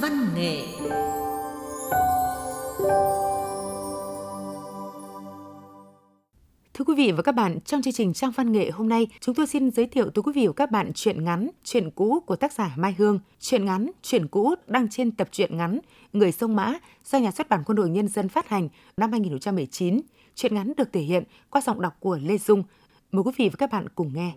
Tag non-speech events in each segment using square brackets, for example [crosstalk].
văn nghệ Thưa quý vị và các bạn, trong chương trình Trang văn nghệ hôm nay, chúng tôi xin giới thiệu tới quý vị và các bạn truyện ngắn, truyện cũ của tác giả Mai Hương. Truyện ngắn, truyện cũ đăng trên tập truyện ngắn Người sông Mã do nhà xuất bản Quân đội Nhân dân phát hành năm 2019. Truyện ngắn được thể hiện qua giọng đọc của Lê Dung. Mời quý vị và các bạn cùng nghe.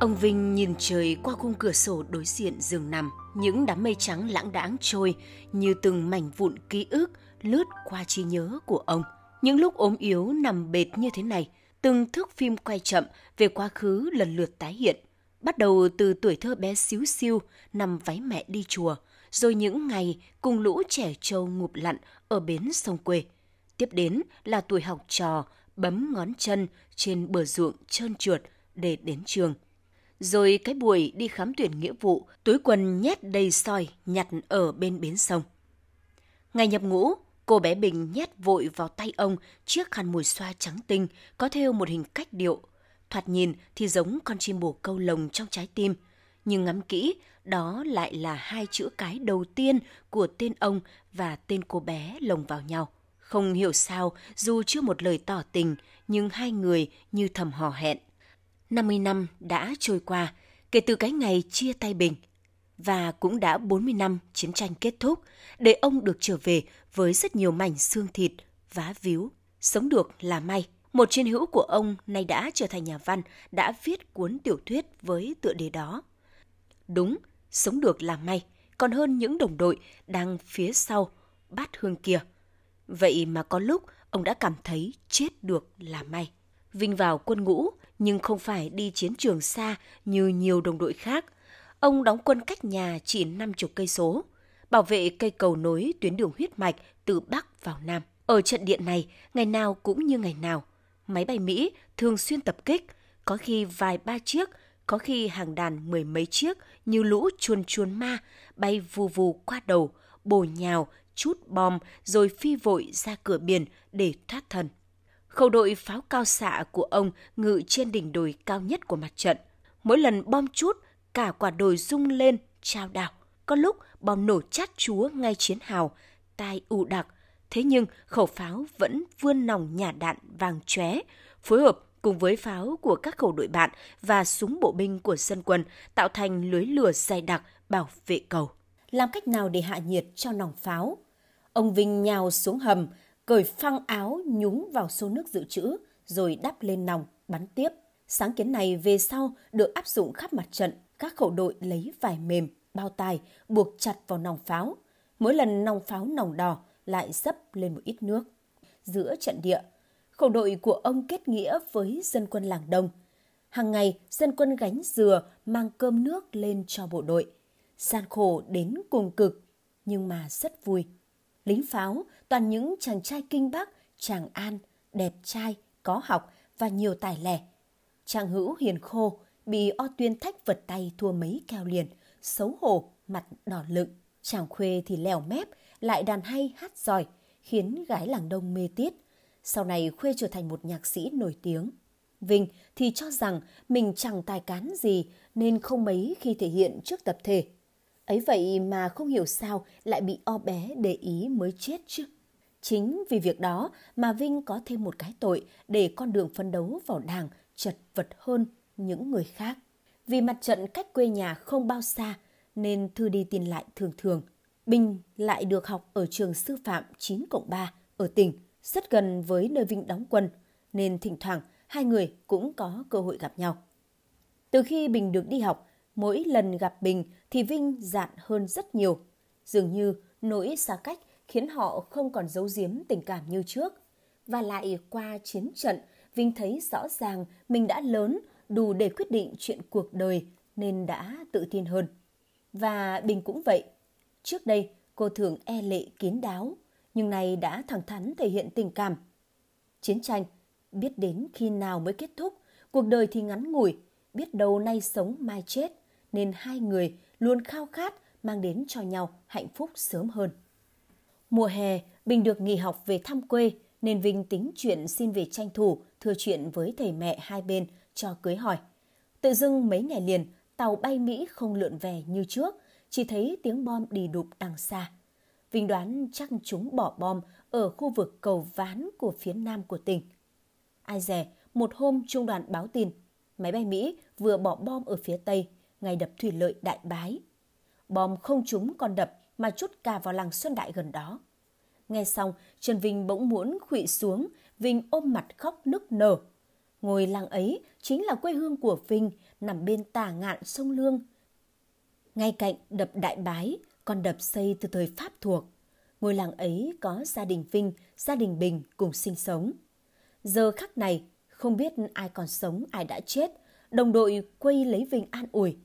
Ông Vinh nhìn trời qua khung cửa sổ đối diện giường nằm, những đám mây trắng lãng đãng trôi như từng mảnh vụn ký ức lướt qua trí nhớ của ông. Những lúc ốm yếu nằm bệt như thế này, từng thước phim quay chậm về quá khứ lần lượt tái hiện. Bắt đầu từ tuổi thơ bé xíu xiu nằm váy mẹ đi chùa, rồi những ngày cùng lũ trẻ trâu ngụp lặn ở bến sông quê. Tiếp đến là tuổi học trò bấm ngón chân trên bờ ruộng trơn trượt để đến trường – rồi cái buổi đi khám tuyển nghĩa vụ, túi quần nhét đầy soi nhặt ở bên bến sông. Ngày nhập ngũ, cô bé Bình nhét vội vào tay ông chiếc khăn mùi xoa trắng tinh có theo một hình cách điệu. Thoạt nhìn thì giống con chim bồ câu lồng trong trái tim, nhưng ngắm kỹ, đó lại là hai chữ cái đầu tiên của tên ông và tên cô bé lồng vào nhau. Không hiểu sao, dù chưa một lời tỏ tình, nhưng hai người như thầm hò hẹn. 50 năm đã trôi qua kể từ cái ngày chia tay Bình và cũng đã 40 năm chiến tranh kết thúc để ông được trở về với rất nhiều mảnh xương thịt, vá víu. Sống được là may. Một chiến hữu của ông nay đã trở thành nhà văn, đã viết cuốn tiểu thuyết với tựa đề đó. Đúng, sống được là may, còn hơn những đồng đội đang phía sau, bát hương kia. Vậy mà có lúc ông đã cảm thấy chết được là may. Vinh vào quân ngũ, nhưng không phải đi chiến trường xa như nhiều đồng đội khác. Ông đóng quân cách nhà chỉ 50 cây số, bảo vệ cây cầu nối tuyến đường huyết mạch từ Bắc vào Nam. Ở trận điện này, ngày nào cũng như ngày nào, máy bay Mỹ thường xuyên tập kích, có khi vài ba chiếc, có khi hàng đàn mười mấy chiếc như lũ chuồn chuồn ma bay vù vù qua đầu, bổ nhào, chút bom rồi phi vội ra cửa biển để thoát thân. Khẩu đội pháo cao xạ của ông ngự trên đỉnh đồi cao nhất của mặt trận. Mỗi lần bom chút, cả quả đồi rung lên, trao đảo. Có lúc bom nổ chát chúa ngay chiến hào, tai ù đặc. Thế nhưng khẩu pháo vẫn vươn nòng nhả đạn vàng chóe, phối hợp cùng với pháo của các khẩu đội bạn và súng bộ binh của dân quân tạo thành lưới lửa dày đặc bảo vệ cầu. Làm cách nào để hạ nhiệt cho nòng pháo? Ông Vinh nhào xuống hầm, cởi phăng áo nhúng vào xô nước dự trữ, rồi đắp lên nòng, bắn tiếp. Sáng kiến này về sau được áp dụng khắp mặt trận, các khẩu đội lấy vải mềm, bao tài, buộc chặt vào nòng pháo. Mỗi lần nòng pháo nòng đỏ lại dấp lên một ít nước. Giữa trận địa, khẩu đội của ông kết nghĩa với dân quân làng đông. Hàng ngày, dân quân gánh dừa mang cơm nước lên cho bộ đội. Gian khổ đến cùng cực, nhưng mà rất vui. Lính pháo toàn những chàng trai kinh bắc, chàng an, đẹp trai, có học và nhiều tài lẻ. Chàng hữu hiền khô, bị o tuyên thách vật tay thua mấy keo liền, xấu hổ, mặt đỏ lựng. Chàng khuê thì lèo mép, lại đàn hay hát giỏi, khiến gái làng đông mê tiết. Sau này Khuê trở thành một nhạc sĩ nổi tiếng. Vinh thì cho rằng mình chẳng tài cán gì nên không mấy khi thể hiện trước tập thể. Ấy vậy mà không hiểu sao lại bị o bé để ý mới chết chứ. Chính vì việc đó mà Vinh có thêm một cái tội để con đường phân đấu vào đảng chật vật hơn những người khác. Vì mặt trận cách quê nhà không bao xa nên thư đi tin lại thường thường. Bình lại được học ở trường sư phạm 9 cộng 3 ở tỉnh, rất gần với nơi Vinh đóng quân, nên thỉnh thoảng hai người cũng có cơ hội gặp nhau. Từ khi Bình được đi học, mỗi lần gặp Bình thì Vinh dạn hơn rất nhiều. Dường như nỗi xa cách khiến họ không còn giấu giếm tình cảm như trước. Và lại qua chiến trận, Vinh thấy rõ ràng mình đã lớn, đủ để quyết định chuyện cuộc đời nên đã tự tin hơn. Và Bình cũng vậy. Trước đây, cô thường e lệ kín đáo, nhưng nay đã thẳng thắn thể hiện tình cảm. Chiến tranh, biết đến khi nào mới kết thúc, cuộc đời thì ngắn ngủi, biết đâu nay sống mai chết, nên hai người luôn khao khát mang đến cho nhau hạnh phúc sớm hơn. Mùa hè, Bình được nghỉ học về thăm quê, nên Vinh tính chuyện xin về tranh thủ, thưa chuyện với thầy mẹ hai bên cho cưới hỏi. Tự dưng mấy ngày liền, tàu bay Mỹ không lượn về như trước, chỉ thấy tiếng bom đi đục đằng xa. Vinh đoán chắc chúng bỏ bom ở khu vực cầu ván của phía nam của tỉnh. Ai dè, một hôm trung đoàn báo tin, máy bay Mỹ vừa bỏ bom ở phía tây, ngay đập thủy lợi Đại Bái. Bom không trúng còn đập mà chút cả vào làng Xuân Đại gần đó. Nghe xong, Trần Vinh bỗng muốn khụy xuống, Vinh ôm mặt khóc nức nở. Ngôi làng ấy chính là quê hương của Vinh, nằm bên tà ngạn sông Lương. Ngay cạnh đập Đại Bái, con đập xây từ thời Pháp thuộc. Ngôi làng ấy có gia đình Vinh, gia đình Bình cùng sinh sống. Giờ khắc này, không biết ai còn sống, ai đã chết, đồng đội quay lấy Vinh an ủi.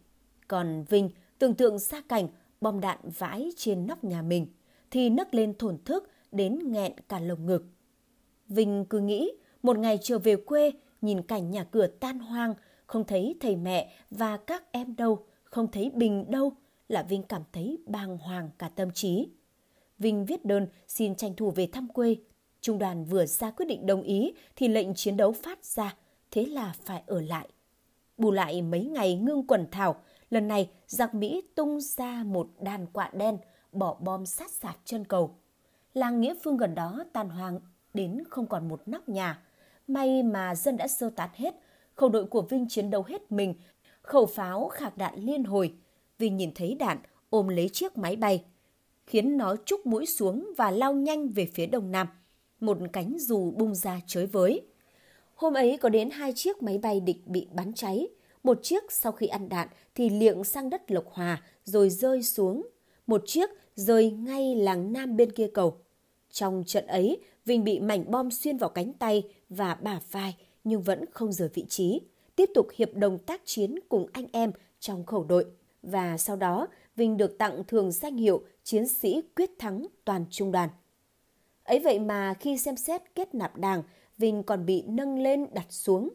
Còn Vinh tưởng tượng xa cảnh bom đạn vãi trên nóc nhà mình, thì nấc lên thổn thức đến nghẹn cả lồng ngực. Vinh cứ nghĩ một ngày trở về quê, nhìn cảnh nhà cửa tan hoang, không thấy thầy mẹ và các em đâu, không thấy Bình đâu, là Vinh cảm thấy bàng hoàng cả tâm trí. Vinh viết đơn xin tranh thủ về thăm quê. Trung đoàn vừa ra quyết định đồng ý thì lệnh chiến đấu phát ra, thế là phải ở lại. Bù lại mấy ngày ngưng quần thảo, lần này giặc Mỹ tung ra một đàn quạ đen, bỏ bom sát sạt chân cầu. Làng Nghĩa Phương gần đó tan hoang đến không còn một nóc nhà. May mà dân đã sơ tán hết, khẩu đội của Vinh chiến đấu hết mình, khẩu pháo khạc đạn liên hồi. Vinh nhìn thấy đạn, ôm lấy chiếc máy bay, khiến nó trúc mũi xuống và lao nhanh về phía đông nam. Một cánh dù bung ra chới với. Hôm ấy có đến hai chiếc máy bay địch bị bắn cháy. Một chiếc sau khi ăn đạn thì liệng sang đất Lộc Hòa rồi rơi xuống. Một chiếc rơi ngay làng nam bên kia cầu. Trong trận ấy, Vinh bị mảnh bom xuyên vào cánh tay và bả vai nhưng vẫn không rời vị trí, tiếp tục hiệp đồng tác chiến cùng anh em trong khẩu đội. Và sau đó, Vinh được tặng thường danh hiệu chiến sĩ quyết thắng toàn trung đoàn. Ấy vậy mà khi xem xét kết nạp đảng, Vinh còn bị nâng lên đặt xuống.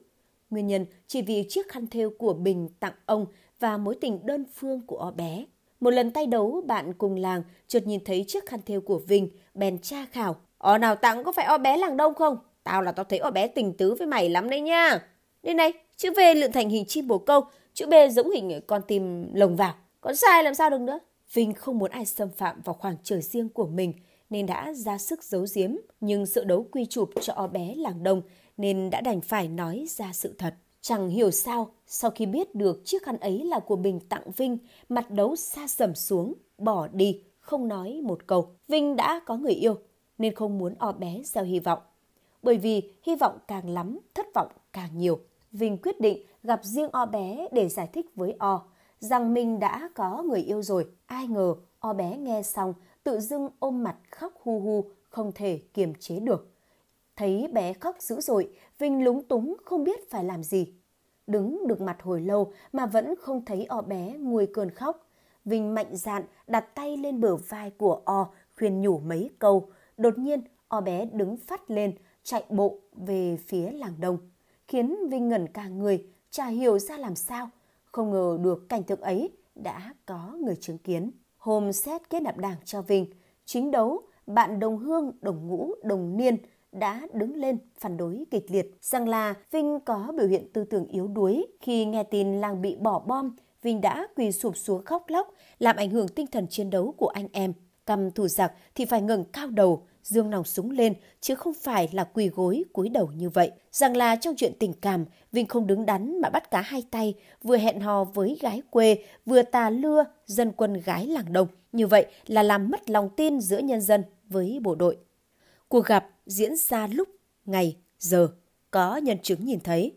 Nguyên nhân chỉ vì chiếc khăn thêu của Bình tặng ông và mối tình đơn phương của o bé. Một lần tay đấu, bạn cùng làng chợt nhìn thấy chiếc khăn thêu của Vinh, bèn tra khảo. Ở nào tặng có phải o bé làng đông không? Tao là tao thấy o bé tình tứ với mày lắm đấy nha. Đây này, chữ V lượn thành hình chim bồ câu, chữ B giống hình con tim lồng vào. Còn sai làm sao được nữa? Vinh không muốn ai xâm phạm vào khoảng trời riêng của mình nên đã ra sức giấu giếm, nhưng sự đấu quy chụp cho o bé làng đông nên đã đành phải nói ra sự thật. Chẳng hiểu sao, sau khi biết được chiếc khăn ấy là của Bình tặng Vinh, mặt đấu xa sầm xuống, bỏ đi, không nói một câu. Vinh đã có người yêu, nên không muốn o bé gieo hy vọng. Bởi vì hy vọng càng lắm, thất vọng càng nhiều. Vinh quyết định gặp riêng o bé để giải thích với o rằng mình đã có người yêu rồi. Ai ngờ o bé nghe xong tự dưng ôm mặt khóc hu hu, không thể kiềm chế được. Thấy bé khóc dữ dội, Vinh lúng túng không biết phải làm gì. Đứng được mặt hồi lâu mà vẫn không thấy o bé nguôi cơn khóc. Vinh mạnh dạn đặt tay lên bờ vai của o, khuyên nhủ mấy câu. Đột nhiên, o bé đứng phát lên, chạy bộ về phía làng đông. Khiến Vinh ngẩn cả người, chả hiểu ra làm sao. Không ngờ được cảnh tượng ấy đã có người chứng kiến. Hôm xét kết nạp đảng cho Vinh, chính đấu, bạn đồng hương, đồng ngũ, đồng niên – đã đứng lên phản đối kịch liệt rằng là Vinh có biểu hiện tư tưởng yếu đuối. Khi nghe tin làng bị bỏ bom, Vinh đã quỳ sụp xuống khóc lóc, làm ảnh hưởng tinh thần chiến đấu của anh em. Cầm thủ giặc thì phải ngẩng cao đầu, dương nòng súng lên, chứ không phải là quỳ gối cúi đầu như vậy. Rằng là trong chuyện tình cảm, Vinh không đứng đắn mà bắt cá hai tay, vừa hẹn hò với gái quê, vừa tà lưa dân quân gái làng đồng Như vậy là làm mất lòng tin giữa nhân dân với bộ đội. Cuộc gặp diễn ra lúc, ngày, giờ, có nhân chứng nhìn thấy.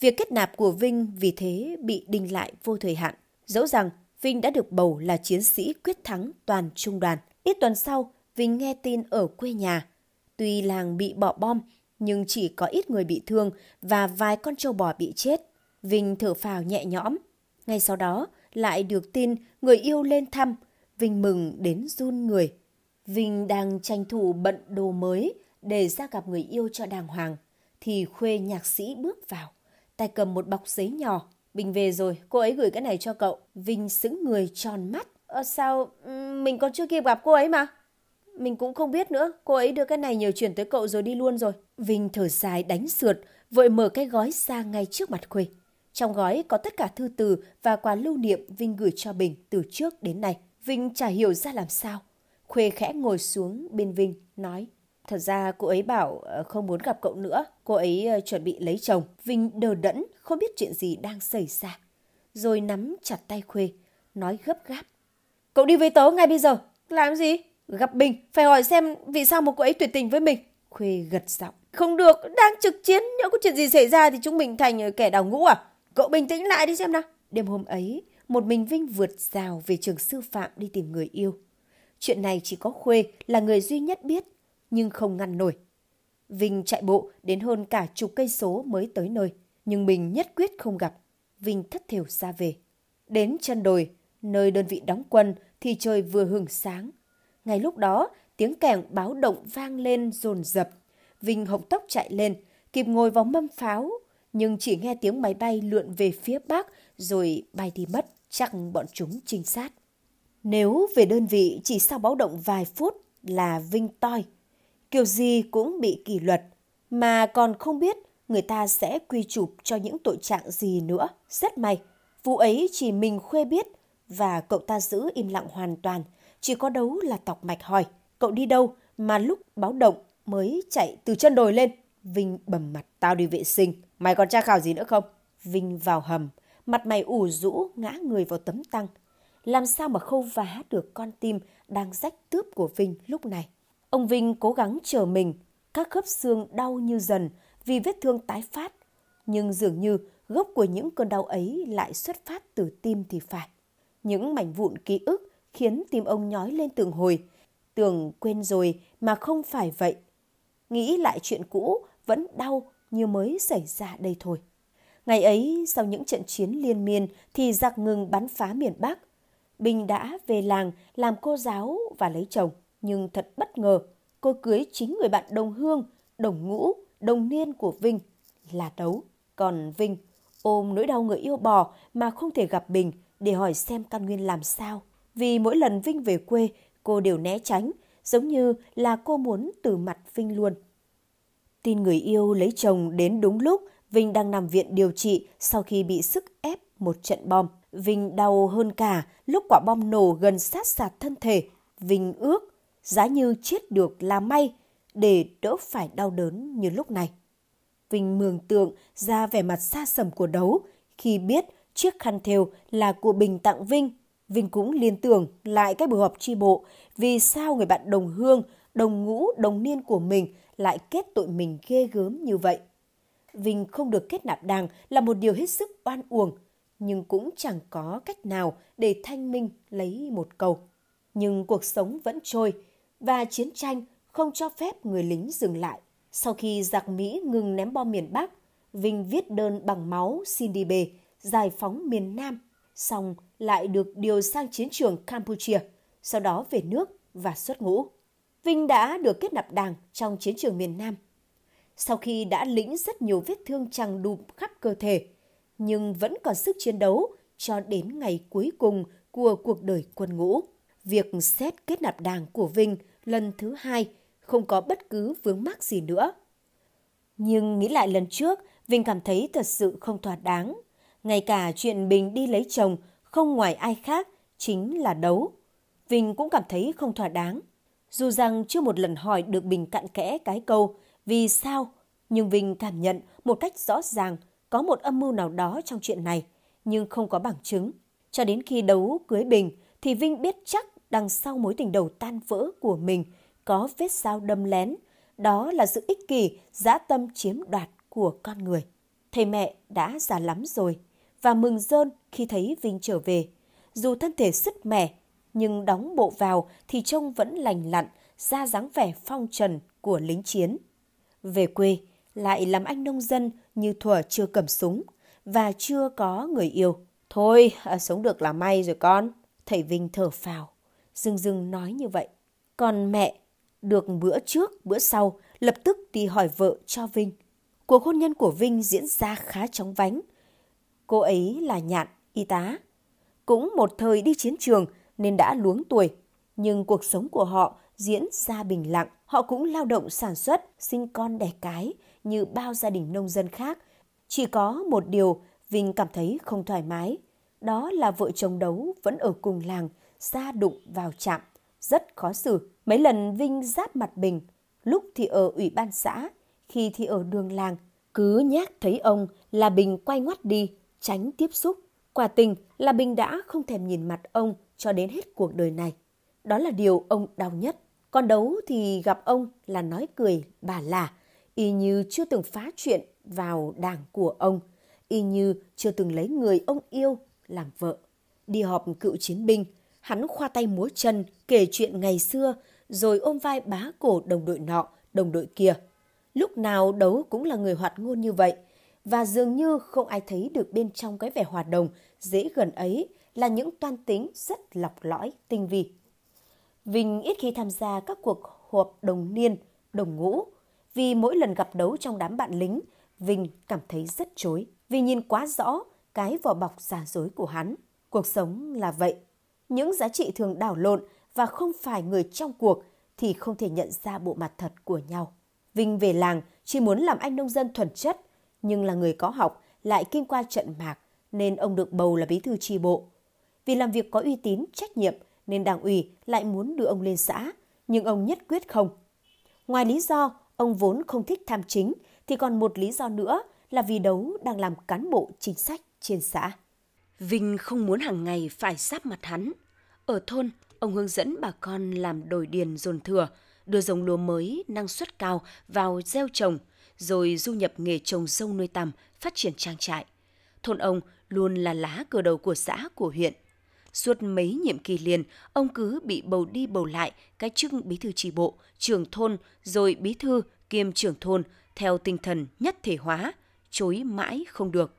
Việc kết nạp của Vinh vì thế bị đinh lại vô thời hạn. Dẫu rằng Vinh đã được bầu là chiến sĩ quyết thắng toàn trung đoàn. Ít tuần sau, Vinh nghe tin ở quê nhà. Tuy làng bị bỏ bom, nhưng chỉ có ít người bị thương và vài con trâu bò bị chết. Vinh thở phào nhẹ nhõm. Ngay sau đó, lại được tin người yêu lên thăm. Vinh mừng đến run người. Vinh đang tranh thủ bận đồ mới để ra gặp người yêu cho đàng hoàng, thì khuê nhạc sĩ bước vào, tay cầm một bọc giấy nhỏ. Bình về rồi, cô ấy gửi cái này cho cậu. Vinh sững người tròn mắt. Ờ, sao, mình còn chưa kịp gặp cô ấy mà. Mình cũng không biết nữa, cô ấy đưa cái này nhờ chuyển tới cậu rồi đi luôn rồi. Vinh thở dài đánh sượt, vội mở cái gói ra ngay trước mặt Khuê. Trong gói có tất cả thư từ và quà lưu niệm Vinh gửi cho Bình từ trước đến nay. Vinh chả hiểu ra làm sao. Khuê khẽ ngồi xuống bên Vinh, nói. Thật ra cô ấy bảo ờ, không muốn gặp cậu nữa. Cô ấy ờ, chuẩn bị lấy chồng. Vinh đờ đẫn, không biết chuyện gì đang xảy ra. Rồi nắm chặt tay Khuê, nói gấp gáp. Cậu đi với tớ ngay bây giờ. Làm gì? Gặp Bình, phải hỏi xem vì sao một cô ấy tuyệt tình với mình. Khuê gật giọng. Không được, đang trực chiến, nếu có chuyện gì xảy ra thì chúng mình thành ờ, kẻ đào ngũ à? Cậu bình tĩnh lại đi xem nào. Đêm hôm ấy, một mình Vinh vượt rào về trường sư phạm đi tìm người yêu. Chuyện này chỉ có Khuê là người duy nhất biết, nhưng không ngăn nổi. Vinh chạy bộ đến hơn cả chục cây số mới tới nơi, nhưng mình nhất quyết không gặp. Vinh thất thểu ra về. Đến chân đồi, nơi đơn vị đóng quân thì trời vừa hừng sáng. Ngay lúc đó, tiếng kèn báo động vang lên dồn dập. Vinh hộc tốc chạy lên, kịp ngồi vào mâm pháo, nhưng chỉ nghe tiếng máy bay lượn về phía bắc rồi bay đi mất, chắc bọn chúng trinh sát. Nếu về đơn vị chỉ sau báo động vài phút là Vinh toi, kiểu gì cũng bị kỷ luật, mà còn không biết người ta sẽ quy chụp cho những tội trạng gì nữa. Rất may, vụ ấy chỉ mình Khuê biết và cậu ta giữ im lặng hoàn toàn, chỉ có đấu là tọc mạch hỏi, cậu đi đâu mà lúc báo động mới chạy từ chân đồi lên. Vinh bầm mặt, tao đi vệ sinh, mày còn tra khảo gì nữa không? Vinh vào hầm, mặt mày ủ rũ ngã người vào tấm tăng. Làm sao mà khâu vá được con tim đang rách tướp của Vinh lúc này. Ông Vinh cố gắng chờ mình, các khớp xương đau như dần vì vết thương tái phát. Nhưng dường như gốc của những cơn đau ấy lại xuất phát từ tim thì phải. Những mảnh vụn ký ức khiến tim ông nhói lên từng hồi. Tưởng quên rồi mà không phải vậy. Nghĩ lại chuyện cũ vẫn đau như mới xảy ra đây thôi. Ngày ấy, sau những trận chiến liên miên thì giặc ngừng bắn phá miền Bắc. Bình đã về làng làm cô giáo và lấy chồng. Nhưng thật bất ngờ, cô cưới chính người bạn đồng hương, đồng ngũ, đồng niên của Vinh là Đấu. Còn Vinh ôm nỗi đau người yêu bò mà không thể gặp Bình để hỏi xem căn nguyên làm sao. Vì mỗi lần Vinh về quê, cô đều né tránh, giống như là cô muốn từ mặt Vinh luôn. Tin người yêu lấy chồng đến đúng lúc Vinh đang nằm viện điều trị sau khi bị sức ép một trận bom. Vinh đau hơn cả lúc quả bom nổ gần sát sạt thân thể. Vinh ước, giá như chết được là may để đỡ phải đau đớn như lúc này. Vinh mường tượng ra vẻ mặt xa sầm của đấu khi biết chiếc khăn thêu là của Bình tặng Vinh. Vinh cũng liên tưởng lại cái buổi họp tri bộ vì sao người bạn đồng hương, đồng ngũ, đồng niên của mình lại kết tội mình ghê gớm như vậy. Vinh không được kết nạp đảng là một điều hết sức oan uổng, nhưng cũng chẳng có cách nào để thanh minh lấy một câu. Nhưng cuộc sống vẫn trôi và chiến tranh không cho phép người lính dừng lại. Sau khi giặc Mỹ ngừng ném bom miền Bắc, Vinh viết đơn bằng máu xin đi bề, giải phóng miền Nam, xong lại được điều sang chiến trường Campuchia, sau đó về nước và xuất ngũ. Vinh đã được kết nạp đảng trong chiến trường miền Nam. Sau khi đã lĩnh rất nhiều vết thương chằng đùm khắp cơ thể, nhưng vẫn còn sức chiến đấu cho đến ngày cuối cùng của cuộc đời quân ngũ. Việc xét kết nạp đảng của Vinh lần thứ hai không có bất cứ vướng mắc gì nữa. Nhưng nghĩ lại lần trước, Vinh cảm thấy thật sự không thỏa đáng. Ngay cả chuyện Bình đi lấy chồng không ngoài ai khác chính là đấu. Vinh cũng cảm thấy không thỏa đáng. Dù rằng chưa một lần hỏi được Bình cặn kẽ cái câu vì sao, nhưng Vinh cảm nhận một cách rõ ràng có một âm mưu nào đó trong chuyện này, nhưng không có bằng chứng. Cho đến khi đấu cưới Bình thì Vinh biết chắc đằng sau mối tình đầu tan vỡ của mình có vết dao đâm lén. Đó là sự ích kỷ, dã tâm chiếm đoạt của con người. Thầy mẹ đã già lắm rồi và mừng rơn khi thấy Vinh trở về. Dù thân thể sứt mẻ, nhưng đóng bộ vào thì trông vẫn lành lặn, ra dáng vẻ phong trần của lính chiến. Về quê, lại làm anh nông dân như thuở chưa cầm súng và chưa có người yêu. Thôi, à, sống được là may rồi con. Thầy Vinh thở phào, dưng dưng nói như vậy. Còn mẹ, được bữa trước, bữa sau, lập tức đi hỏi vợ cho Vinh. Cuộc hôn nhân của Vinh diễn ra khá chóng vánh. Cô ấy là Nhạn, y tá. Cũng một thời đi chiến trường nên đã luống tuổi. Nhưng cuộc sống của họ diễn ra bình lặng. Họ cũng lao động sản xuất, sinh con đẻ cái như bao gia đình nông dân khác. Chỉ có một điều Vinh cảm thấy không thoải mái. Đó là vợ chồng đấu vẫn ở cùng làng, ra đụng vào chạm, rất khó xử. Mấy lần Vinh giáp mặt Bình, lúc thì ở ủy ban xã, khi thì ở đường làng. Cứ nhắc thấy ông là Bình quay ngoắt đi, tránh tiếp xúc. Quả tình là Bình đã không thèm nhìn mặt ông cho đến hết cuộc đời này. Đó là điều ông đau nhất. Còn đấu thì gặp ông là nói cười bà là, y như chưa từng phá chuyện vào đảng của ông, y như chưa từng lấy người ông yêu làm vợ. Đi họp cựu chiến binh, hắn khoa tay múa chân kể chuyện ngày xưa, rồi ôm vai bá cổ đồng đội nọ, đồng đội kia. Lúc nào đấu cũng là người hoạt ngôn như vậy, và dường như không ai thấy được bên trong cái vẻ hòa đồng, dễ gần ấy là những toan tính rất lọc lõi, tinh vi. Vinh ít khi tham gia các cuộc họp đồng niên, đồng ngũ, vì mỗi lần gặp đấu trong đám bạn lính, Vinh cảm thấy rất chối, vì nhìn quá rõ cái vỏ bọc giả dối của hắn. Cuộc sống là vậy. Những giá trị thường đảo lộn và không phải người trong cuộc thì không thể nhận ra bộ mặt thật của nhau. Vinh về làng chỉ muốn làm anh nông dân thuần chất, nhưng là người có học, lại kinh qua trận mạc, nên ông được bầu là bí thư tri bộ. Vì làm việc có uy tín, trách nhiệm, nên đảng ủy lại muốn đưa ông lên xã, nhưng ông nhất quyết không. Ngoài lý do ông vốn không thích tham chính, thì còn một lý do nữa là vì đấu đang làm cán bộ chính sách trên xã. Vinh không muốn hàng ngày phải sát mặt hắn. Ở thôn, ông hướng dẫn bà con làm đồi điền dồn thừa, đưa giống lúa mới năng suất cao vào gieo trồng, rồi du nhập nghề trồng dâu nuôi tầm, phát triển trang trại. Thôn ông luôn là lá cờ đầu của xã, của huyện. Suốt mấy nhiệm kỳ liền, ông cứ bị bầu đi bầu lại cái chức bí thư tri bộ, trưởng thôn, rồi bí thư kiêm trưởng thôn theo tinh thần nhất thể hóa, chối mãi không được.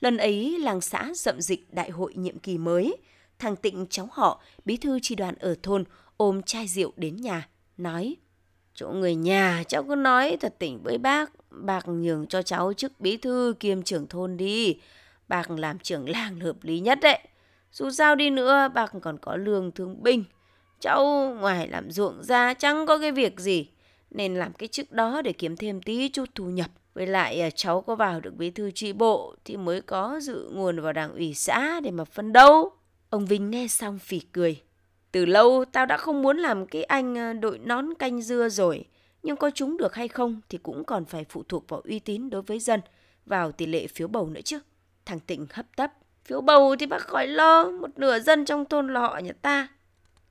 Lần ấy làng xã dậm dịch đại hội nhiệm kỳ mới, thằng Tịnh cháu họ, bí thư tri đoàn ở thôn ôm chai rượu đến nhà, nói Chỗ người nhà cháu cứ nói thật tỉnh với bác, bác nhường cho cháu chức bí thư kiêm trưởng thôn đi. Bác làm trưởng làng hợp lý nhất đấy. Dù sao đi nữa, bác còn có lương thương binh. Cháu ngoài làm ruộng ra chẳng có cái việc gì. Nên làm cái chức đó để kiếm thêm tí chút thu nhập. Với lại à, cháu có vào được bí thư tri bộ thì mới có dự nguồn vào đảng ủy xã để mà phân đấu. Ông Vinh nghe xong phỉ cười. Từ lâu tao đã không muốn làm cái anh à, đội nón canh dưa rồi. Nhưng có chúng được hay không thì cũng còn phải phụ thuộc vào uy tín đối với dân, vào tỷ lệ phiếu bầu nữa chứ. Thằng Tịnh hấp tấp. Phiếu bầu thì bác khỏi lo, một nửa dân trong thôn là họ nhà ta.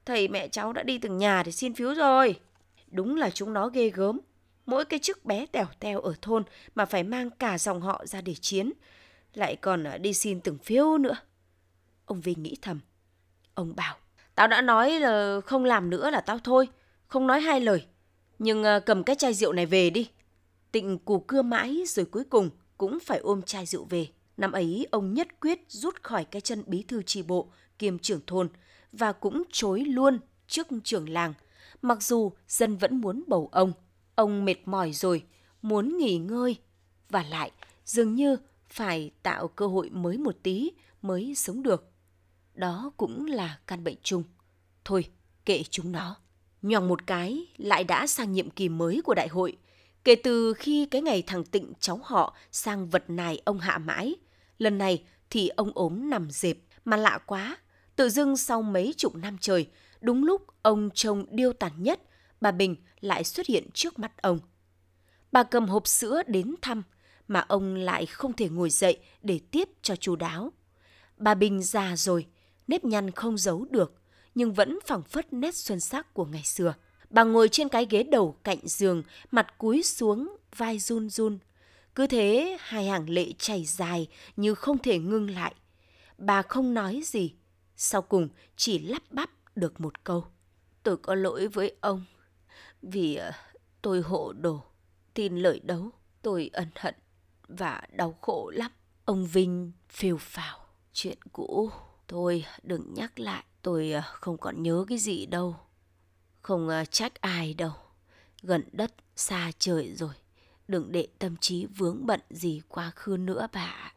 Thầy mẹ cháu đã đi từng nhà để xin phiếu rồi. Đúng là chúng nó ghê gớm. Mỗi cái chức bé tèo teo ở thôn mà phải mang cả dòng họ ra để chiến. Lại còn à, đi xin từng phiếu nữa. Ông Vinh nghĩ thầm. Ông bảo, tao đã nói là không làm nữa là tao thôi. Không nói hai lời. Nhưng à, cầm cái chai rượu này về đi. Tịnh cù cưa mãi rồi cuối cùng cũng phải ôm chai rượu về. Năm ấy ông nhất quyết rút khỏi cái chân bí thư tri bộ kiêm trưởng thôn và cũng chối luôn trước trưởng làng. Mặc dù dân vẫn muốn bầu ông, ông mệt mỏi rồi, muốn nghỉ ngơi và lại dường như phải tạo cơ hội mới một tí mới sống được. Đó cũng là căn bệnh chung. Thôi, kệ chúng nó. Nhòng một cái lại đã sang nhiệm kỳ mới của đại hội. Kể từ khi cái ngày thằng Tịnh cháu họ sang vật này ông hạ mãi, lần này thì ông ốm nằm dẹp mà lạ quá. Tự dưng sau mấy chục năm trời, đúng lúc ông trông điêu tàn nhất, bà Bình lại xuất hiện trước mắt ông. Bà cầm hộp sữa đến thăm, mà ông lại không thể ngồi dậy để tiếp cho chú đáo. Bà Bình già rồi, nếp nhăn không giấu được, nhưng vẫn phẳng phất nét xuân sắc của ngày xưa. Bà ngồi trên cái ghế đầu cạnh giường, mặt cúi xuống, vai run run. Cứ thế hai hàng lệ chảy dài như không thể ngưng lại. Bà không nói gì, sau cùng chỉ lắp bắp được một câu. Tôi có lỗi với ông vì ờ, tôi hộ đồ, tin lời đấu, tôi ân hận và đau khổ lắm. Ông Vinh phiêu phào chuyện cũ. Thôi đừng nhắc lại, tôi ờ, không còn nhớ cái gì đâu. Không ờ, trách ai đâu. Gần đất, xa trời rồi. Đừng để tâm trí vướng bận gì quá khứ nữa bà.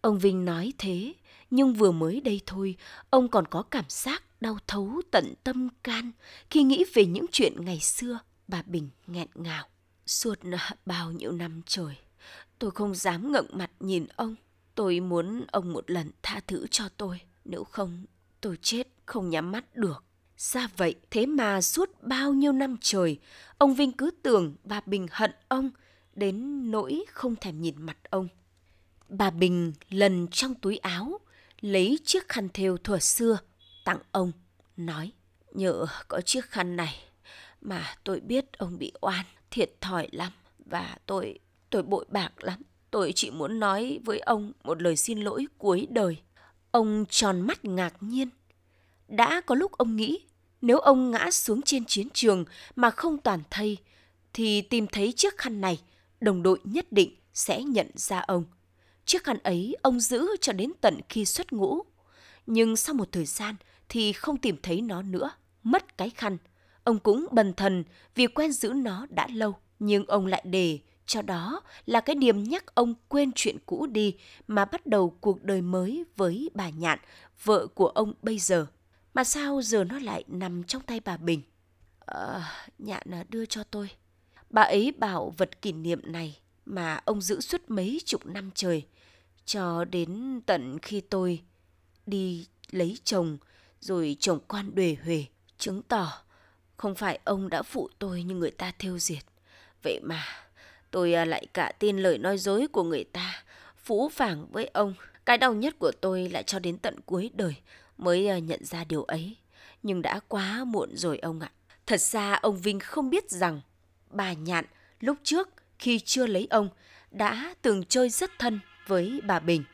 Ông Vinh nói thế, nhưng vừa mới đây thôi, ông còn có cảm giác đau thấu tận tâm can khi nghĩ về những chuyện ngày xưa. Bà Bình nghẹn ngào. Suốt [laughs] bao nhiêu năm trời, tôi không dám ngẩng mặt nhìn ông. Tôi muốn ông một lần tha thứ cho tôi, nếu không tôi chết không nhắm mắt được. Ra vậy, thế mà suốt bao nhiêu năm trời, ông Vinh cứ tưởng bà Bình hận ông, đến nỗi không thèm nhìn mặt ông. Bà Bình lần trong túi áo, lấy chiếc khăn thêu thuở xưa, tặng ông, nói, nhờ có chiếc khăn này mà tôi biết ông bị oan, thiệt thòi lắm và tôi, tôi bội bạc lắm. Tôi chỉ muốn nói với ông một lời xin lỗi cuối đời. Ông tròn mắt ngạc nhiên. Đã có lúc ông nghĩ nếu ông ngã xuống trên chiến trường mà không toàn thây, thì tìm thấy chiếc khăn này, đồng đội nhất định sẽ nhận ra ông. Chiếc khăn ấy ông giữ cho đến tận khi xuất ngũ. Nhưng sau một thời gian thì không tìm thấy nó nữa, mất cái khăn. Ông cũng bần thần vì quen giữ nó đã lâu, nhưng ông lại để cho đó là cái điểm nhắc ông quên chuyện cũ đi mà bắt đầu cuộc đời mới với bà Nhạn, vợ của ông bây giờ. Mà sao giờ nó lại nằm trong tay bà Bình? Ờ, à, Nhạn đưa cho tôi. Bà ấy bảo vật kỷ niệm này mà ông giữ suốt mấy chục năm trời, cho đến tận khi tôi đi lấy chồng, rồi chồng quan đuề huề, chứng tỏ không phải ông đã phụ tôi như người ta thêu diệt. Vậy mà tôi à, lại cả tin lời nói dối của người ta, phũ phàng với ông. Cái đau nhất của tôi lại cho đến tận cuối đời mới à, nhận ra điều ấy. Nhưng đã quá muộn rồi ông ạ. Thật ra ông Vinh không biết rằng bà Nhạn lúc trước khi chưa lấy ông đã từng chơi rất thân với bà Bình.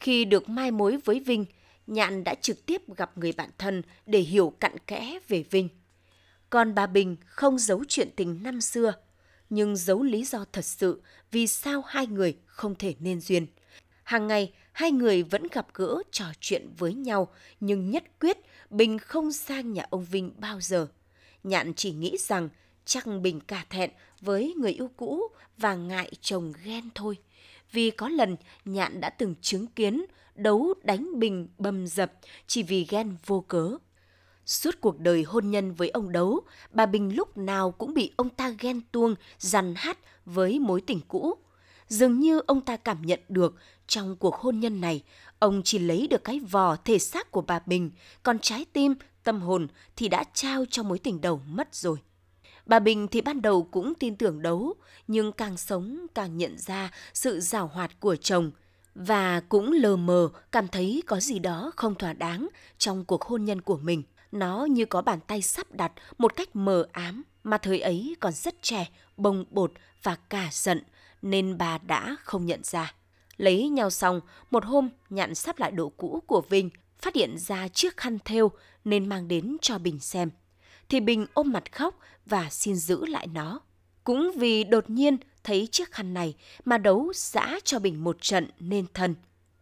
Khi được mai mối với Vinh, Nhạn đã trực tiếp gặp người bạn thân để hiểu cặn kẽ về Vinh. Còn bà Bình không giấu chuyện tình năm xưa, nhưng giấu lý do thật sự vì sao hai người không thể nên duyên. Hàng ngày, hai người vẫn gặp gỡ trò chuyện với nhau, nhưng nhất quyết Bình không sang nhà ông Vinh bao giờ. Nhạn chỉ nghĩ rằng chắc Bình cả thẹn với người yêu cũ và ngại chồng ghen thôi. Vì có lần Nhạn đã từng chứng kiến đấu đánh Bình bầm dập chỉ vì ghen vô cớ. Suốt cuộc đời hôn nhân với ông Đấu, bà Bình lúc nào cũng bị ông ta ghen tuông, dằn hát với mối tình cũ. Dường như ông ta cảm nhận được trong cuộc hôn nhân này, ông chỉ lấy được cái vò thể xác của bà Bình, còn trái tim, tâm hồn thì đã trao cho mối tình đầu mất rồi. Bà Bình thì ban đầu cũng tin tưởng đấu, nhưng càng sống càng nhận ra sự giảo hoạt của chồng và cũng lờ mờ cảm thấy có gì đó không thỏa đáng trong cuộc hôn nhân của mình. Nó như có bàn tay sắp đặt một cách mờ ám mà thời ấy còn rất trẻ, bồng bột và cả giận nên bà đã không nhận ra. Lấy nhau xong, một hôm nhạn sắp lại đồ cũ của Vinh, phát hiện ra chiếc khăn thêu nên mang đến cho Bình xem. Thì Bình ôm mặt khóc và xin giữ lại nó. Cũng vì đột nhiên thấy chiếc khăn này mà đấu giã cho Bình một trận nên thân.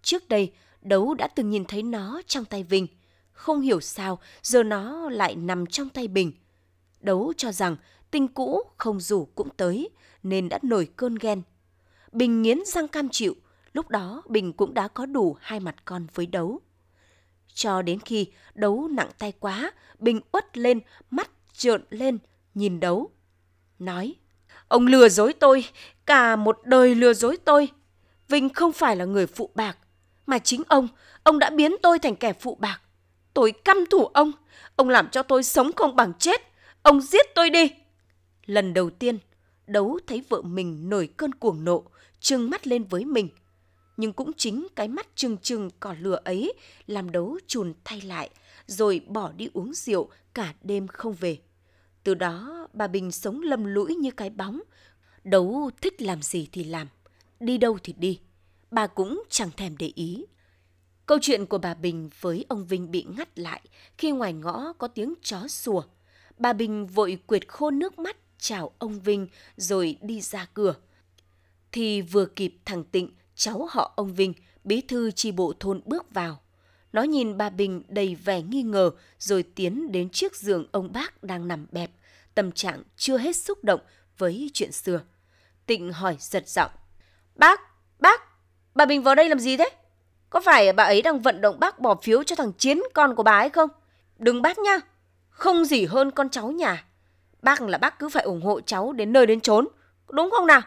Trước đây, đấu đã từng nhìn thấy nó trong tay Vinh – không hiểu sao giờ nó lại nằm trong tay Bình. Đấu cho rằng tình cũ không rủ cũng tới nên đã nổi cơn ghen. Bình nghiến răng cam chịu, lúc đó Bình cũng đã có đủ hai mặt con với đấu. Cho đến khi đấu nặng tay quá, Bình uất lên, mắt trợn lên, nhìn đấu. Nói, ông lừa dối tôi, cả một đời lừa dối tôi. Vinh không phải là người phụ bạc, mà chính ông, ông đã biến tôi thành kẻ phụ bạc. Tôi căm thủ ông. Ông làm cho tôi sống không bằng chết. Ông giết tôi đi. Lần đầu tiên, đấu thấy vợ mình nổi cơn cuồng nộ, trừng mắt lên với mình. Nhưng cũng chính cái mắt trừng trừng cỏ lửa ấy làm đấu chùn thay lại, rồi bỏ đi uống rượu cả đêm không về. Từ đó, bà Bình sống lầm lũi như cái bóng. Đấu thích làm gì thì làm, đi đâu thì đi. Bà cũng chẳng thèm để ý. Câu chuyện của bà Bình với ông Vinh bị ngắt lại khi ngoài ngõ có tiếng chó sủa. Bà Bình vội quệt khô nước mắt chào ông Vinh rồi đi ra cửa. Thì vừa kịp thằng Tịnh, cháu họ ông Vinh, bí thư chi bộ thôn bước vào. Nó nhìn bà Bình đầy vẻ nghi ngờ rồi tiến đến chiếc giường ông bác đang nằm bẹp, tâm trạng chưa hết xúc động với chuyện xưa. Tịnh hỏi giật giọng. Bác, bác, bà Bình vào đây làm gì thế? Có phải bà ấy đang vận động bác bỏ phiếu cho thằng Chiến con của bà ấy không? Đừng bác nha. Không gì hơn con cháu nhà. Bác là bác cứ phải ủng hộ cháu đến nơi đến chốn. Đúng không nào?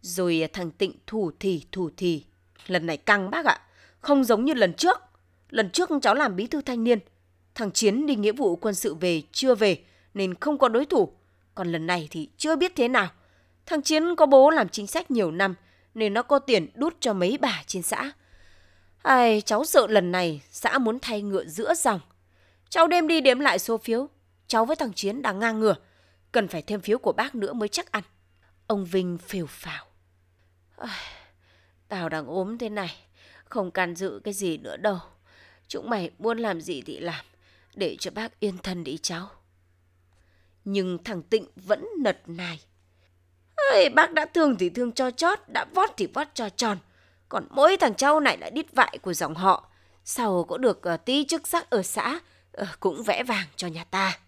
Rồi à, thằng Tịnh thủ thì thủ thì. lần này căng bác ạ. Không giống như lần trước. Lần trước cháu làm bí thư thanh niên. Thằng Chiến đi nghĩa vụ quân sự về chưa về nên không có đối thủ. Còn lần này thì chưa biết thế nào. Thằng Chiến có bố làm chính sách nhiều năm nên nó có tiền đút cho mấy bà trên xã. Ai, cháu sợ lần này xã muốn thay ngựa giữa dòng. Cháu đêm đi đếm lại số phiếu. Cháu với thằng Chiến đang ngang ngửa. Cần phải thêm phiếu của bác nữa mới chắc ăn. Ông Vinh phều phào. Tao đang ốm thế này. Không can dự cái gì nữa đâu. Chúng mày muốn làm gì thì làm. Để cho bác yên thân đi cháu. Nhưng thằng Tịnh vẫn nật nài. Ê, bác đã thương thì thương cho chót, đã vót thì vót cho tròn. Còn mỗi thằng cháu này là đít vại của dòng họ. Sau có được uh, tí chức sắc ở xã, uh, cũng vẽ vàng cho nhà ta.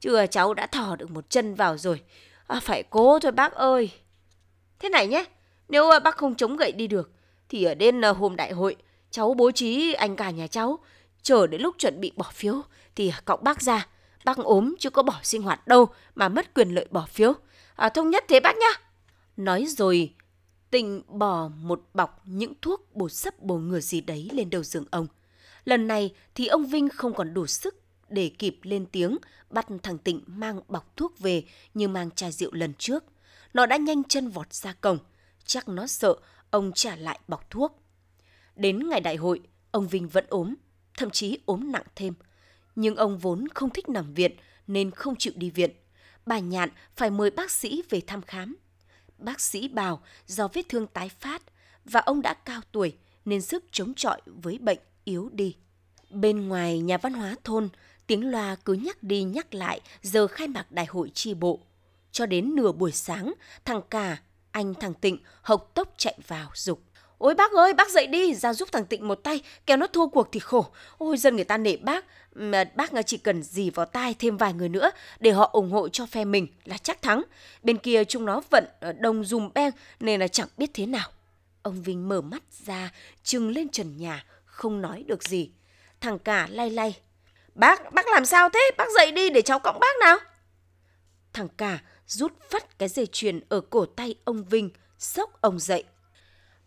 Chưa cháu đã thò được một chân vào rồi. À, phải cố thôi bác ơi. Thế này nhé, nếu ờ, bác không chống gậy đi được, thì ở đến ờ, hôm đại hội, cháu bố trí anh cả nhà cháu. Chờ đến lúc chuẩn bị bỏ phiếu, thì cọng bác ra. Bác ốm chứ có bỏ sinh hoạt đâu mà mất quyền lợi bỏ phiếu. À, thông nhất thế bác nhá. Nói rồi, tình bỏ một bọc những thuốc bột sấp bồ ngừa gì đấy lên đầu giường ông. Lần này thì ông Vinh không còn đủ sức để kịp lên tiếng bắt thằng Tịnh mang bọc thuốc về như mang chai rượu lần trước. Nó đã nhanh chân vọt ra cổng. Chắc nó sợ ông trả lại bọc thuốc. Đến ngày đại hội, ông Vinh vẫn ốm, thậm chí ốm nặng thêm. Nhưng ông vốn không thích nằm viện nên không chịu đi viện. Bà Nhạn phải mời bác sĩ về thăm khám. Bác sĩ bảo do vết thương tái phát và ông đã cao tuổi nên sức chống chọi với bệnh yếu đi. Bên ngoài nhà văn hóa thôn, tiếng loa cứ nhắc đi nhắc lại giờ khai mạc đại hội tri bộ. Cho đến nửa buổi sáng, thằng cả, anh thằng Tịnh hộc tốc chạy vào dục. Ôi bác ơi, bác dậy đi, ra giúp thằng Tịnh một tay, kéo nó thua cuộc thì khổ. Ôi dân người ta nể bác, mà bác chỉ cần dì vào tai thêm vài người nữa để họ ủng hộ cho phe mình là chắc thắng. Bên kia chúng nó vận ờ, đông dùm beng nên là chẳng biết thế nào. Ông Vinh mở mắt ra, trừng lên trần nhà, không nói được gì. Thằng cả lay lay. Bác, bác làm sao thế? Bác dậy đi để cháu cõng bác nào. Thằng cả rút phát cái dây chuyền ở cổ tay ông Vinh, sốc ông dậy.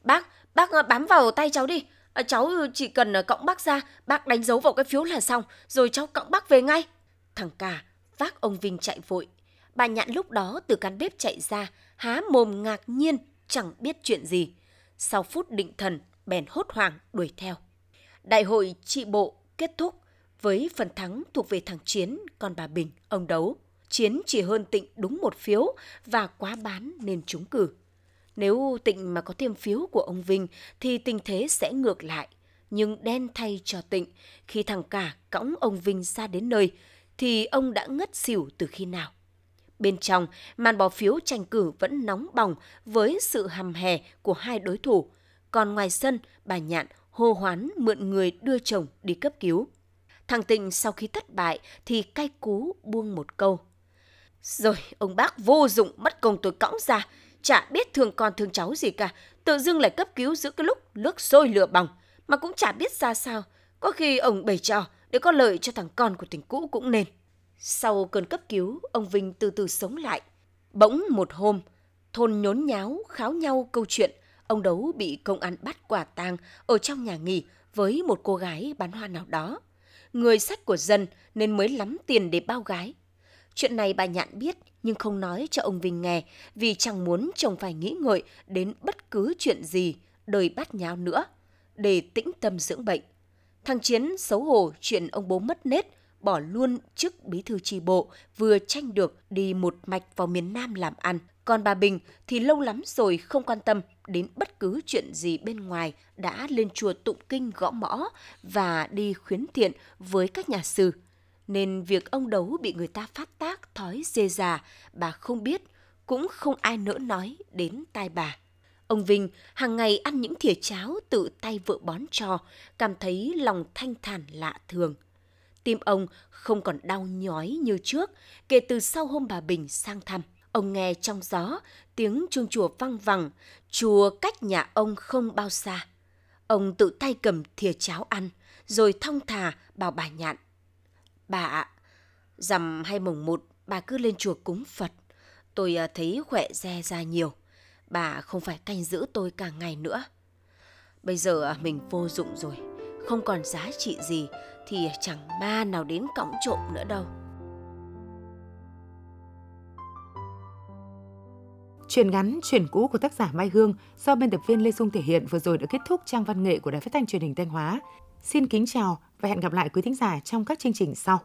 Bác, bác ờ, bám vào tay cháu đi, ờ, cháu chỉ cần ờ, cõng bác ra, bác đánh dấu vào cái phiếu là xong, rồi cháu cõng bác về ngay. Thằng cả vác ông Vinh chạy vội. Bà Nhạn lúc đó từ căn bếp chạy ra, há mồm ngạc nhiên, chẳng biết chuyện gì. Sau phút định thần, bèn hốt hoảng đuổi theo. Đại hội trị bộ kết thúc với phần thắng thuộc về thằng Chiến, còn bà Bình, ông đấu. Chiến chỉ hơn Tịnh đúng một phiếu và quá bán nên trúng cử. Nếu Tịnh mà có thêm phiếu của ông Vinh thì tình thế sẽ ngược lại. Nhưng đen thay cho Tịnh, khi thằng cả cõng ông Vinh ra đến nơi, thì ông đã ngất xỉu từ khi nào. Bên trong, màn bỏ phiếu tranh cử vẫn nóng bỏng với sự hầm hè của hai đối thủ. Còn ngoài sân, bà Nhạn hô hoán mượn người đưa chồng đi cấp cứu. Thằng Tịnh sau khi thất bại thì cay cú buông một câu. Rồi, ông bác vô dụng mất công tôi cõng ra, chả biết thương con thương cháu gì cả, tự dưng lại cấp cứu giữa cái lúc nước sôi lửa bỏng, mà cũng chả biết ra sao. Có khi ông bày trò để có lợi cho thằng con của tình cũ cũng nên. Sau cơn cấp cứu, ông Vinh từ từ sống lại. Bỗng một hôm, thôn nhốn nháo kháo nhau câu chuyện ông Đấu bị công an bắt quả tang ở trong nhà nghỉ với một cô gái bán hoa nào đó. Người sách của dân nên mới lắm tiền để bao gái. Chuyện này bà Nhạn biết nhưng không nói cho ông Vinh nghe vì chẳng muốn chồng phải nghĩ ngợi đến bất cứ chuyện gì đời bát nháo nữa để tĩnh tâm dưỡng bệnh. Thằng Chiến xấu hổ chuyện ông bố mất nết, bỏ luôn chức bí thư tri bộ, vừa tranh được đi một mạch vào miền Nam làm ăn. Còn bà Bình thì lâu lắm rồi không quan tâm đến bất cứ chuyện gì bên ngoài đã lên chùa tụng kinh gõ mõ và đi khuyến thiện với các nhà sư nên việc ông đấu bị người ta phát tác thói dê già, bà không biết, cũng không ai nỡ nói đến tai bà. Ông Vinh hàng ngày ăn những thìa cháo tự tay vợ bón cho, cảm thấy lòng thanh thản lạ thường. Tim ông không còn đau nhói như trước kể từ sau hôm bà Bình sang thăm. Ông nghe trong gió tiếng chuông chùa văng vẳng, chùa cách nhà ông không bao xa. Ông tự tay cầm thìa cháo ăn, rồi thong thả bảo bà nhạn. Bà ạ, rằm hay mùng một bà cứ lên chùa cúng Phật. Tôi à, thấy khỏe re ra nhiều. Bà không phải canh giữ tôi cả ngày nữa. Bây giờ à, mình vô dụng rồi, không còn giá trị gì thì chẳng ma nào đến cõng trộm nữa đâu. Chuyện ngắn, chuyện cũ của tác giả Mai Hương do biên tập viên Lê Dung thể hiện vừa rồi đã kết thúc trang văn nghệ của Đài Phát thanh Truyền hình Thanh Hóa. Xin kính chào và hẹn gặp lại quý thính giả trong các chương trình sau.